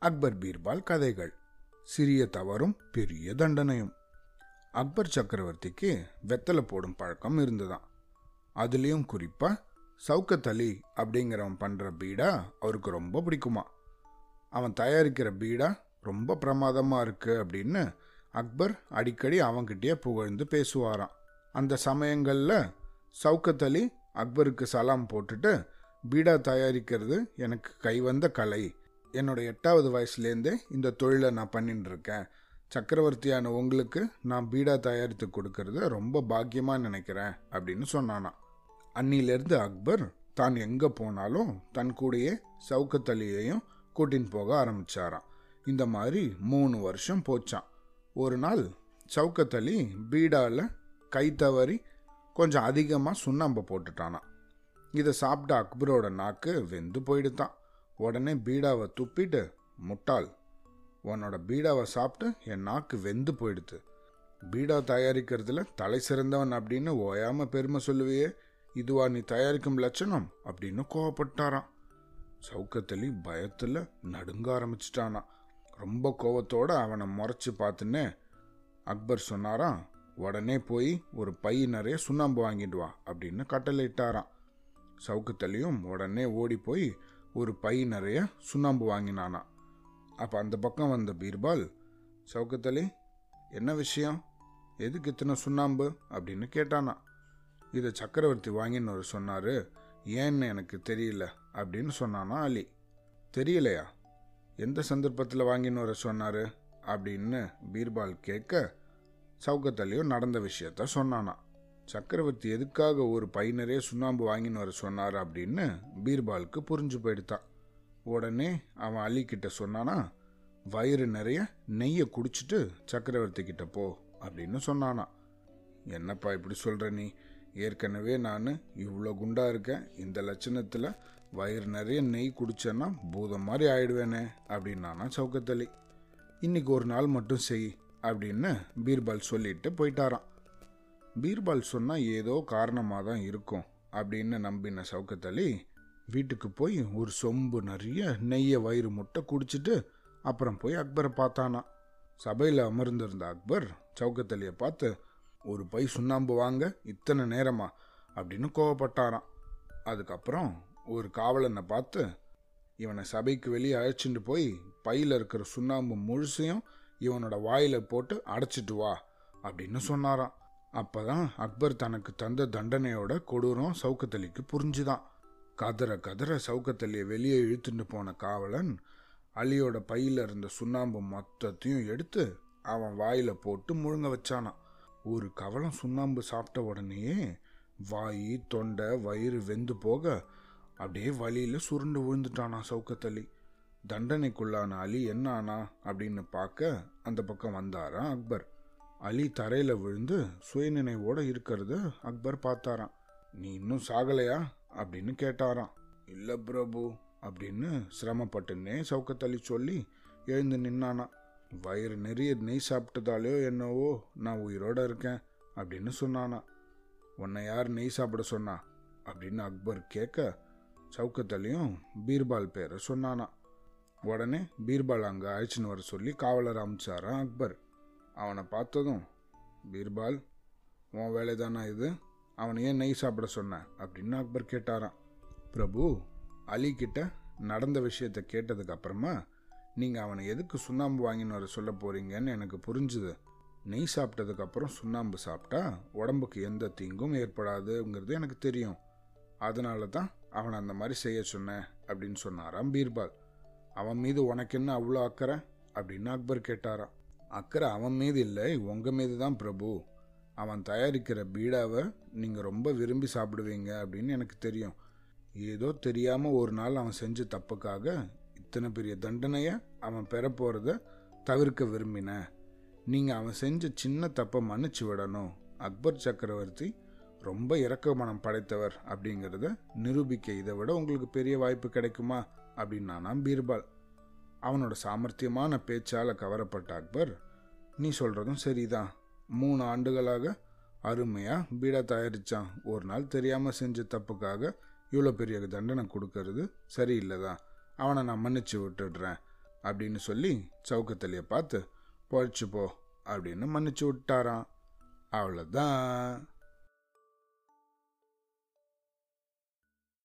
அக்பர் பீர்பால் கதைகள். சிறிய தவறும் பெரிய தண்டனையும். அக்பர் சக்கரவர்த்திக்கு வெத்தலை போடும் பழக்கம் இருந்ததான் அதுலேயும் குறிப்பாக சவுக்கத் அலி அப்படிங்கிறவன் பண்ணுற பீடா அவருக்கு ரொம்ப பிடிக்குமா? அவன் தயாரிக்கிற பீடா ரொம்ப பிரமாதமாக இருக்கு அப்படின்னு அக்பர் அடிக்கடி அவன்கிட்டயே புகழ்ந்து பேசுவாராம். அந்த சமயங்களில் சவுக்கத் அலி அக்பருக்கு சலாம் போட்டுட்டு பீடா தயாரிக்கிறது எனக்கு கைவந்த கலை என்னோட எட்டாவது வயசுலேருந்தே இந்த தொழிலை நான் பண்ணிட்டு இருக்கேன் சக்கரவர்த்தியான உங்களுக்கு நான் பீடா தயாரித்து கொடுக்கறது ரொம்ப பாக்கியமாக நினைக்கிறேன் அப்படின்னு சொன்னானா அன்னிலேருந்து அக்பர் தான் எங்கே போனாலும் தன் கூடயே சவுக்கத்தலியையும் கூட்டின்னு போக ஆரம்பிச்சாராம். இந்த மாதிரி மூணு வருஷம் போச்சான் ஒரு நாள் சவுக்கத் பீடாவில் கை தவறி கொஞ்சம் அதிகமாக சுண்ணாம்பை போட்டுட்டானா இதை சாப்பிட்ட அக்பரோட நாக்கு வெந்து போயிடுதான் உடனே பீடாவை துப்பிட்டு முட்டாள் உன்னோட பீடாவை சாப்பிட்டு என் நாக்கு வெந்து போயிடுது. பீடா தயாரிக்கிறதுல தலை சிறந்தவன் அப்படின்னு ஓயாம பெருமை சொல்லுவியே. இதுவா நீ தயாரிக்கும் லட்சணம்? அப்படின்னு கோவப்பட்டாராம். சவுக்கத்தலி பயத்தில் நடுங்க ஆரம்பிச்சிட்டானா. ரொம்ப கோவத்தோடு அவனை முறைச்சி பார்த்துன்னு அக்பர் சொன்னாராம் உடனே போய் ஒரு பை நிறைய சுண்ணாம்பு வாங்கிட்டு வா அப்படின்னு கட்டளையிட்டாராம். சவுக்கத்தலியும் உடனே ஓடி போய் ஒரு பை நிறைய சுண்ணாம்பு வாங்கினானா. அப்போ அந்த பக்கம் வந்த பீர்பால் சவுக்கத்தலி என்ன விஷயம்? எதுக்கு இத்தனை சுண்ணாம்பு? அப்படின்னு கேட்டானா. இதை சக்கரவர்த்தி வாங்கின்னு ஒரு சொன்னாரு. ஏன்னு எனக்கு தெரியல அப்படின்னு சொன்னானா அலி. தெரியலையா? எந்த சந்தர்ப்பத்தில் வாங்கின்னு வர சொன்னாரு? அப்படின்னு பீர்பால் கேட்க சவுக்கத்தலியும் நடந்த விஷயத்த சொன்னானா. சக்கரவர்த்தி எதுக்காக ஒரு பையனரே சுண்ணாம்பு வாங்கின்னு வர சொன்னார் அப்படின்னு பீர்பாலுக்கு புரிஞ்சு போயிடுத்தான். உடனே அவன் அலி கிட்ட சொன்னானா வயிறு நிறைய நெய்யை குடிச்சிட்டு சக்கரவர்த்தி கிட்ட போ அப்படின்னு சொன்னானா. என்னப்பா இப்படி சொல்கிற நீ? ஏற்கனவே நான் இவ்வளோ குண்டாக இருக்கேன். இந்த லட்சணத்தில் வயிறு நிறைய நெய் குடிச்சேன்னா பூதம் மாதிரி ஆயிடுவேனே அப்படின்னானா சவுக்கத்தலி. இன்னைக்கு ஒரு நாள் மட்டும் செய் அப்படின்னு பீர்பால் சொல்லிட்டு போயிட்டாரான் பீர்பால் சொன்னால் ஏதோ காரணமாக தான் இருக்கும் அப்படின்னு நம்பின சவுக்கத்தலி வீட்டுக்கு போய் ஒரு சொம்பு நிறைய நெய்யை வயிறு முட்டை குடிச்சிட்டு அப்புறம் போய் அக்பரை பார்த்தானா. சபையில் அமர்ந்திருந்த அக்பர் சவுக்கத்தலியை பார்த்து ஒரு பை சுண்ணாம்பு வாங்க இத்தனை நேரமா? அப்படின்னு கோவப்பட்டாராம். அதுக்கப்புறம் ஒரு காவலனை பார்த்து இவனை சபைக்கு வெளியே அழைச்சிட்டு போய் பையில் இருக்கிற சுண்ணாம்பு முழுசையும் இவனோட வாயில போட்டு அடைச்சிட்டு வா அப்படின்னு சொன்னாராம். அப்பதான் அக்பர் தனக்கு தந்த தண்டனையோட கொடூரம் சவுக்கத்தலிக்கு புரிஞ்சுதான். கதற கதற சவுக்கத்தலியை வெளியே இழுத்துட்டு போன காவலன் அலியோட பையில இருந்த சுண்ணாம்பு மொத்தத்தையும் எடுத்து அவன் வாயில போட்டு முழுங்க வச்சானான். ஒரு கவலம் சுண்ணாம்பு சாப்பிட்ட உடனேயே வாய் தொண்டை வயிறு வெந்து போக அப்படியே வழியில சுருண்டு விழுந்துட்டானா சவுக்கத்தலி. தண்டனைக்குள்ளான அலி என்ன ஆனா அப்படின்னு பார்க்க அந்த பக்கம் வந்தாரா அக்பர். அலி தரையில் விழுந்து சுயநினைவோடு இருக்கிறத அக்பர் பார்த்தாராம். நீ இன்னும் சாகலையா? அப்படின்னு கேட்டாராம். இல்லை பிரபு அப்படின்னு சிரமப்பட்டுன்னே சவுக்கத்தலி சொல்லி எழுந்து நின்னானா. வயிறு நிறைய நெய் சாப்பிட்டதாலேயோ என்னவோ நான் உயிரோட இருக்கேன் அப்படின்னு சொன்னானா. உன்னை யார் நெய் சாப்பிட சொன்னா? அப்படின்னு அக்பர் கேட்க சவுக்கத்தலியும் பீர்பால் பேரை சொன்னானா. உடனே பீர்பால் அங்கே அழைச்சின்னு வர சொல்லி காவலர் அமிச்சாரான் அக்பர். அவனை பார்த்ததும் பீர்பால் உன் வேலை தானே இது? அவனை ஏன் நெய் சாப்பிட சொன்ன? அப்படின்னு அக்பர் கேட்டாராம். பிரபு அலி கிட்ட நடந்த விஷயத்தை கேட்டதுக்கு அப்புறமா நீங்கள் அவனை எதுக்கு சுண்ணாம்பு வாங்கின்னு வர சொல்ல போறீங்கன்னு எனக்கு புரிஞ்சுது. நெய் சாப்பிட்டதுக்கப்புறம் சுண்ணாம்பு சாப்பிட்டா உடம்புக்கு எந்த தீங்கும் ஏற்படாதுங்கிறது எனக்கு தெரியும். அதனால தான் அவனை அந்த மாதிரி செய்ய சொன்னேன் அப்படின்னு சொன்னாராம் பீர்பால். அவன் மீது உனக்கு என்ன அவ்வளோ அக்கறை? அப்படின்னு அக்பர் கேட்டாராம். அக்கறை அவன் மீது இல்லை உங்கள் மீது தான் பிரபு. அவன் தயாரிக்கிற பீடாவை நீங்கள் ரொம்ப விரும்பி சாப்பிடுவீங்க அப்படின்னு எனக்கு தெரியும். ஏதோ தெரியாமல் ஒரு நாள் அவன் செஞ்ச தப்புக்காக இத்தனை பெரிய தண்டனையை அவன் பெற போகிறத தவிர்க்க விரும்பின. நீங்கள் அவன் செஞ்ச சின்ன தப்பை மன்னிச்சு விடணும். அக்பர் சக்கரவர்த்தி ரொம்ப இறக்க மனம் படைத்தவர் அப்படிங்கிறத நிரூபிக்க இதை விட உங்களுக்கு பெரிய வாய்ப்பு கிடைக்குமா? அப்படின்னானா பீர்பால் அவனோட சாமர்த்தியமான பேச்சால் கவரப்பட்ட அக்பர் நீ சொல்கிறதும் சரிதான். மூணு ஆண்டுகளாக அருமையாக பீடா தயாரித்தான் ஒரு நாள் தெரியாமல் செஞ்ச தப்புக்காக இவ்வளோ பெரிய தண்டனை கொடுக்கறது சரியில்லைதான் அவனை நான் மன்னிச்சு விட்டுடுறேன். அப்படின்னு சொல்லி சவுக்கத்தலியை பார்த்து பொழைச்சு போ அப்படின்னு மன்னிச்சு விட்டாராம். அவ்வளோதான்